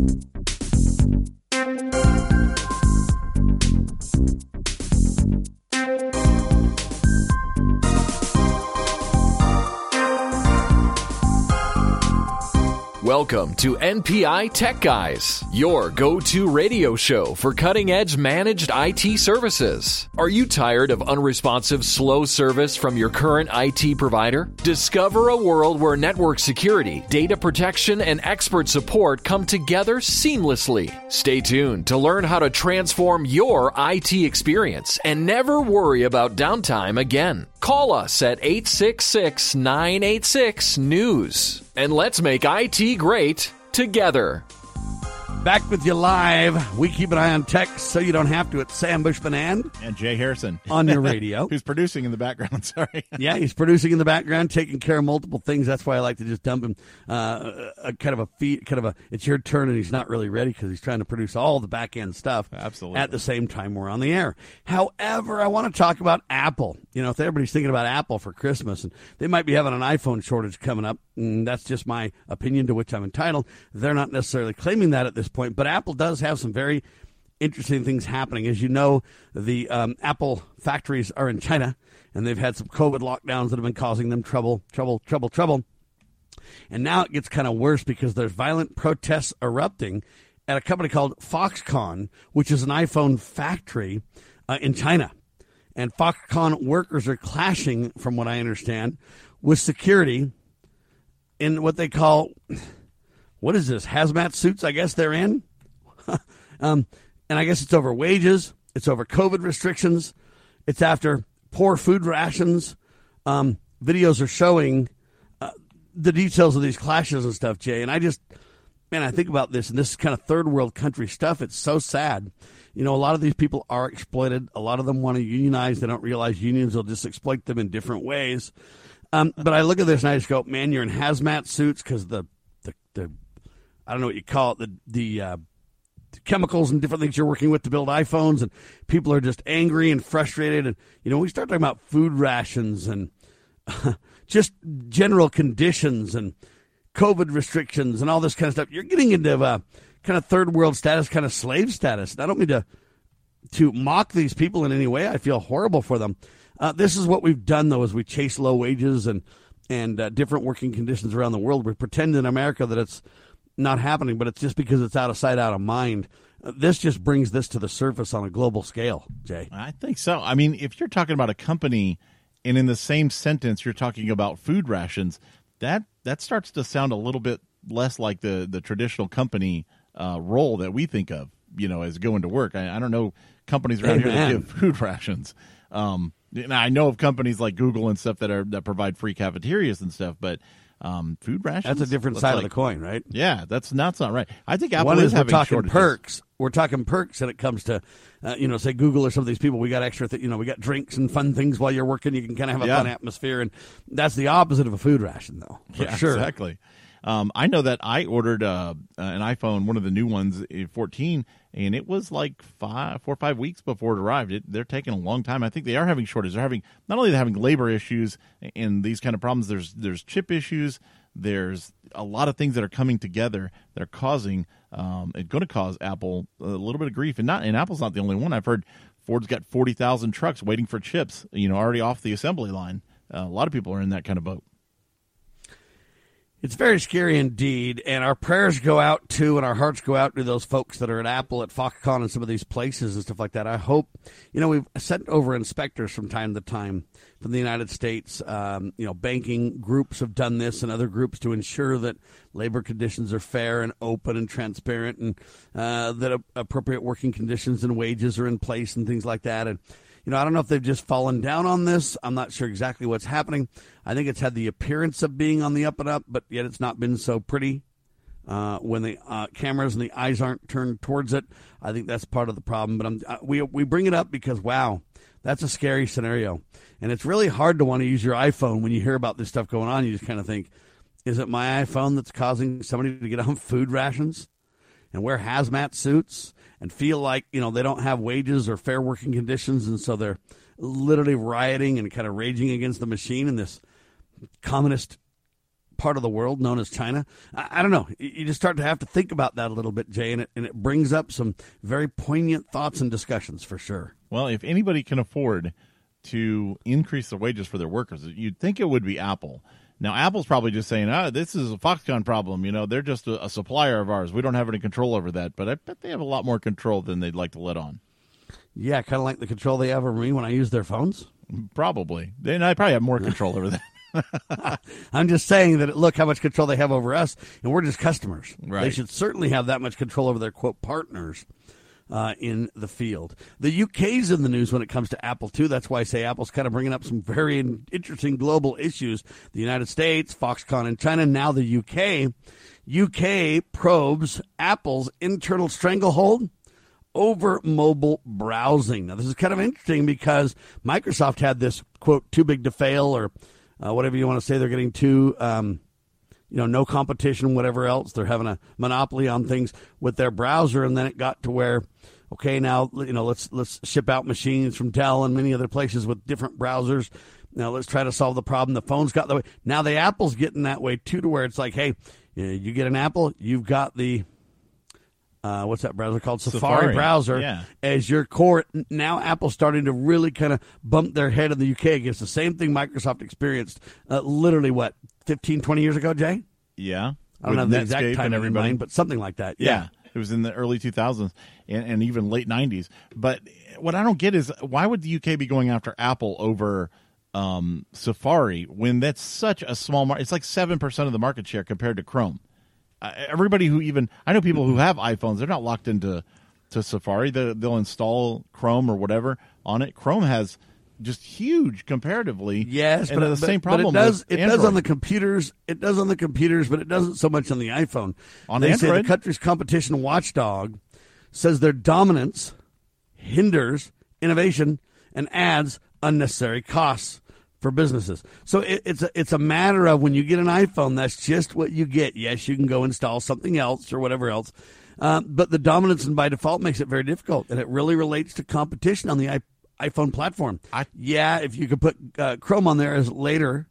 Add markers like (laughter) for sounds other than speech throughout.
Thank you. Welcome to NPI Tech Guys, your go to radio show for cutting edge managed IT services. Are you tired of unresponsive, slow service from your current IT provider? Discover a world where network security, data protection, and expert support come together seamlessly. Stay tuned to learn how to transform your IT experience and never worry about downtime again. Call us at 866 986 News and let's make IT great together. Back with you live. We keep an eye on tech so you don't have to. It's Sam Bushman and and Jay Harrison on your (laughs) radio, who's producing in the background. (laughs) Sorry. yeah, he's producing in the background, taking care of multiple things. That's why I like to just dump him uh, a kind of a feed, kind of a. It's your turn, and he's not really ready because he's trying to produce all the back end stuff. Absolutely. At the same time, we're on the air. However, I want to talk about Apple. You know, if everybody's thinking about Apple for Christmas, and they might be having an iPhone shortage coming up. And that's just my opinion to which I'm entitled. They're not necessarily claiming that at this point, but Apple does have some very interesting things happening. As you know, the um, Apple factories are in China, and they've had some COVID lockdowns that have been causing them trouble, trouble, trouble, trouble. And now it gets kind of worse because there's violent protests erupting at a company called Foxconn, which is an iPhone factory uh, in China. And Foxconn workers are clashing, from what I understand, with security in what they call what is this hazmat suits? I guess they're in, (laughs) um, and I guess it's over wages, it's over COVID restrictions, it's after poor food rations. Um, videos are showing uh, the details of these clashes and stuff, Jay. And I just, man, I think about this, and this is kind of third world country stuff. It's so sad. You know, a lot of these people are exploited. A lot of them want to unionize. They don't realize unions will just exploit them in different ways. Um, but I look at this and I just go, man, you're in hazmat suits because the, the, the, I don't know what you call it, the, the, uh, chemicals and different things you're working with to build iPhones, and people are just angry and frustrated. And you know, we start talking about food rations and (laughs) just general conditions and COVID restrictions and all this kind of stuff. You're getting into uh, kind of third world status, kind of slave status. And I don't mean to to mock these people in any way. I feel horrible for them. Uh, this is what we've done, though, as we chase low wages and and uh, different working conditions around the world. We pretend in America that it's not happening, but it's just because it's out of sight, out of mind. This just brings this to the surface on a global scale, Jay. I think so. I mean, if you're talking about a company, and in the same sentence you're talking about food rations, that that starts to sound a little bit less like the the traditional company uh, role that we think of. You know, as going to work. I, I don't know companies around Amen. here that give (laughs) food rations. Um, now I know of companies like Google and stuff that are that provide free cafeterias and stuff, but um, food rations. That's a different side like, of the coin, right? Yeah, that's not not right. I think Apple One is, is we're talking shortages. perks. We're talking perks when it comes to, uh, you know, say Google or some of these people. We got extra, th- you know, we got drinks and fun things while you're working. You can kind of have a yeah. fun atmosphere, and that's the opposite of a food ration, though. For yeah, sure. exactly. Um, I know that I ordered uh, an iPhone, one of the new ones, 14, and it was like five, four or five weeks before it arrived. It, they're taking a long time. I think they are having shortages. They're having not only they're having labor issues and these kind of problems. There's there's chip issues. There's a lot of things that are coming together that are causing um, it's going to cause Apple a little bit of grief. And not and Apple's not the only one. I've heard Ford's got forty thousand trucks waiting for chips. You know, already off the assembly line. Uh, a lot of people are in that kind of boat. It's very scary indeed, and our prayers go out to, and our hearts go out to those folks that are at Apple, at Foxconn, and some of these places and stuff like that. I hope, you know, we've sent over inspectors from time to time from the United States. Um, you know, banking groups have done this, and other groups to ensure that labor conditions are fair and open and transparent, and uh, that appropriate working conditions and wages are in place, and things like that. And you know, I don't know if they've just fallen down on this. I'm not sure exactly what's happening. I think it's had the appearance of being on the up and up, but yet it's not been so pretty. Uh, when the uh, cameras and the eyes aren't turned towards it, I think that's part of the problem. But I'm, uh, we we bring it up because wow, that's a scary scenario, and it's really hard to want to use your iPhone when you hear about this stuff going on. You just kind of think, is it my iPhone that's causing somebody to get on food rations and wear hazmat suits and feel like you know they don't have wages or fair working conditions, and so they're literally rioting and kind of raging against the machine in this communist part of the world known as China. I, I, don't know. You just start to have to think about that a little bit, Jay, and it, and it brings up some very poignant thoughts and discussions for sure. Well, if anybody can afford to increase the wages for their workers, you'd think it would be Apple. Now, Apple's probably just saying, "Ah, oh, this is a Foxconn problem." You know, they're just a, a supplier of ours. We don't have any control over that. But I bet they have a lot more control than they'd like to let on. Yeah, kind of like the control they have over me when I use their phones. Probably. Then I probably have more control over that. (laughs) I'm just saying that look how much control they have over us, and we're just customers. Right. They should certainly have that much control over their quote partners uh, in the field. The UK's in the news when it comes to Apple too. That's why I say Apple's kind of bringing up some very interesting global issues. The United States, Foxconn in China, now the UK. UK probes Apple's internal stranglehold over mobile browsing. Now, this is kind of interesting because Microsoft had this quote too big to fail or uh, whatever you want to say. They're getting too. Um, you know, no competition, whatever else. They're having a monopoly on things with their browser, and then it got to where, okay, now you know, let's let's ship out machines from Dell and many other places with different browsers. Now let's try to solve the problem. The phone's got the way. Now the Apple's getting that way too, to where it's like, hey, you get an Apple, you've got the uh, what's that browser called? Safari, Safari, browser yeah. as your core. Now Apple's starting to really kind of bump their head in the UK against the same thing Microsoft experienced uh, literally, what, 15, 20 years ago, Jay? Yeah. I don't have the exact time in mind, but something like that. Yeah. yeah. It was in the early 2000s and, and even late 90s. But what I don't get is why would the UK be going after Apple over um, Safari when that's such a small market? It's like 7% of the market share compared to Chrome uh, everybody who even I know people who have iPhones, they're not locked into to Safari. They, they'll install Chrome or whatever on it. Chrome has just huge comparatively. Yes, but the but, same problem. But it does. it Android. does on the computers. It does on the computers, but it doesn't so much on the iPhone. On they Android, say the country's competition watchdog says their dominance hinders innovation and adds unnecessary costs for businesses. So it, it's a it's a matter of when you get an iPhone, that's just what you get. Yes, you can go install something else or whatever else, uh, but the dominance and by default makes it very difficult, and it really relates to competition on the I, iPhone platform. I, yeah, if you could put uh, Chrome on there as later.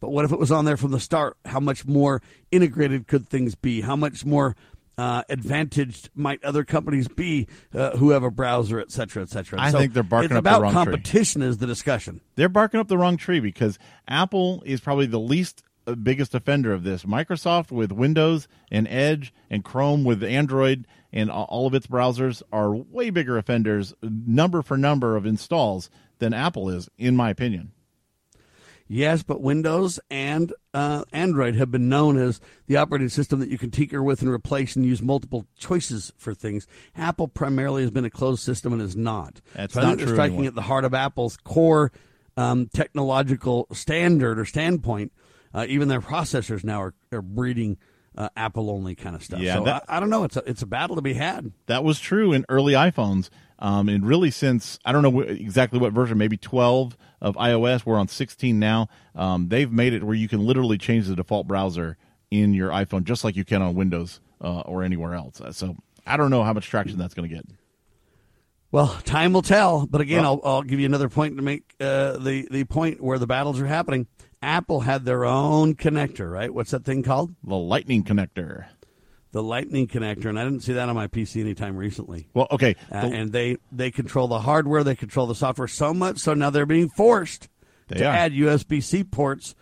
But what if it was on there from the start? How much more integrated could things be? How much more uh, advantaged might other companies be uh, who have a browser, et cetera, et cetera. I so think they're barking up the wrong tree. competition is the discussion. They're barking up the wrong tree because Apple is probably the least uh, biggest offender of this. Microsoft with Windows and Edge and Chrome with Android and all of its browsers are way bigger offenders, number for number of installs, than Apple is, in my opinion. Yes, but Windows and uh, Android have been known as the operating system that you can tinker with and replace and use multiple choices for things. Apple primarily has been a closed system and is not. That's so not I think true they're striking anymore. at the heart of Apple's core um, technological standard or standpoint. Uh, even their processors now are, are breeding uh, Apple only kind of stuff. Yeah, so that- I, I don't know. It's a it's a battle to be had. That was true in early iPhones. Um, and really, since I don't know wh- exactly what version, maybe 12 of iOS, we're on 16 now. Um, they've made it where you can literally change the default browser in your iPhone, just like you can on Windows uh, or anywhere else. Uh, So I don't know how much traction that's going to get. Well, time will tell. But again, Well- I'll, I'll give you another point to make uh, the the point where the battles are happening. Apple had their own connector, right? What's that thing called? The Lightning connector. The Lightning connector, and I didn't see that on my PC anytime recently. Well, okay. Uh, the- and they they control the hardware, they control the software so much, so now they're being forced They to are. add USB C ports.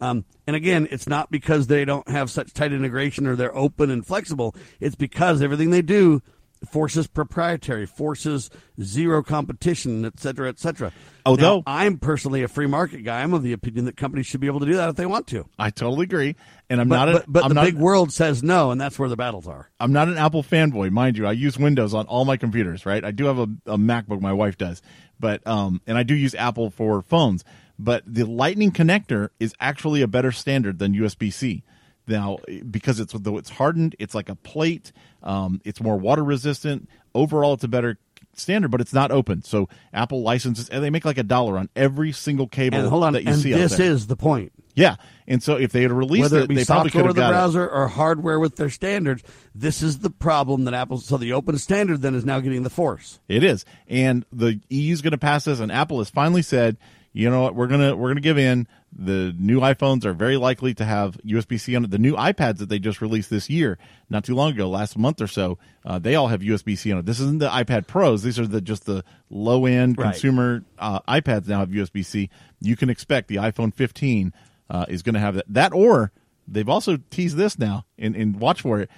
Um, and again, it's not because they don't have such tight integration or they're open and flexible. It's because everything they do forces proprietary, forces zero competition, et cetera, et cetera. Although- Now, I'm personally a free market guy. I'm of the opinion that companies should be able to do that if they want to. I totally agree. And I'm But, not. A, but, but I'm the not, big world says no, and that's where the battles are. I'm not an Apple fanboy, mind you. I use Windows on all my computers, right? I do have a, a MacBook, my wife does, but um, and I do use Apple for phones. But the Lightning connector is actually a better standard than USB C. Now, because it's though it's hardened, it's like a plate. Um, it's more water resistant. Overall, it's a better standard, but it's not open. So Apple licenses, and they make like a dollar on every single cable And hold on, that you and see out this is the point. yeah, and so if they had released whether it, they probably could have with the got it. browser or hardware with their standards. This is the problem that Apple. So the open standard then is now getting the force. It is. And the EU is going to pass this, and Apple has finally said you know what, we're gonna we're gonna give in. The new iPhones are very likely to have USB C on it. The new iPads that they just released this year, not too long ago, last month or so, uh, they all have USB C on it. This isn't the iPad Pros; these are the just the low end Right. consumer uh, iPads now have USB C. You can expect the iPhone 15 uh, is going to have that. That or they've also teased this now, and, and watch for it.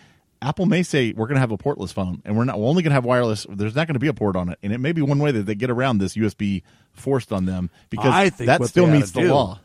Apple may say we're going to have a portless phone, and we're not. We're only going to have wireless. There's not going to be a port on it, and it may be one way that they get around this USB forced on them because I think that still meets the do- law.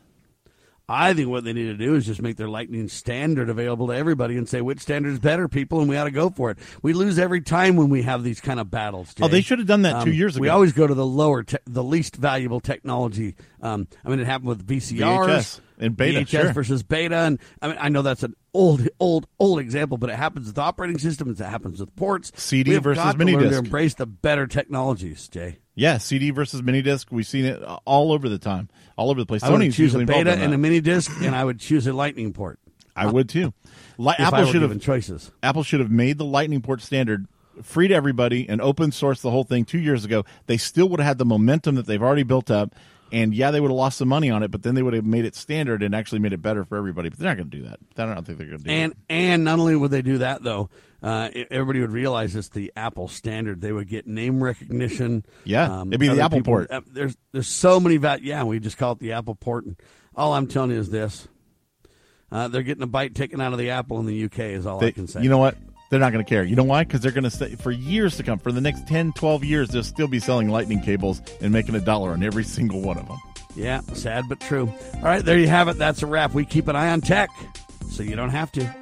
I think what they need to do is just make their Lightning standard available to everybody and say which standard is better, people, and we ought to go for it. We lose every time when we have these kind of battles. Oh, they should have done that Um, two years ago. We always go to the lower, te- the least valuable technology. Um, I mean, it happened with VCRs VHS and beta, VHS sure. versus beta, and I mean, I know that's an old, old, old example, but it happens with operating systems. It happens with ports. CD versus got to mini learn disc. To embrace the better technologies, Jay. yeah, CD versus mini disc. We've seen it all over the time, all over the place. I would Sony's choose a beta and a mini disc, and I would choose a Lightning port. I would too. Li- Apple should have choices. Apple should have made the Lightning port standard free to everybody and open source the whole thing two years ago. They still would have had the momentum that they've already built up. And yeah, they would have lost some money on it, but then they would have made it standard and actually made it better for everybody. But they're not going to do that. I don't think they're going to do And it. and not only would they do that though, uh, everybody would realize it's the Apple standard. They would get name recognition. Yeah, it'd be the Apple people- port. uh, there's there's so many val- Yeah, we just call it the Apple port. And all I'm telling you is this: uh, they're getting a bite taken out of the Apple in the UK. Is all I They- can say. you know what? They're not going to care. You know why? Because they're going to say for years to come. For the next 10, 12 years, they'll still be selling Lightning cables and making a dollar on every single one of them. Yeah, sad but true. All right, there you have it. That's a wrap. We keep an eye on tech, so you don't have to.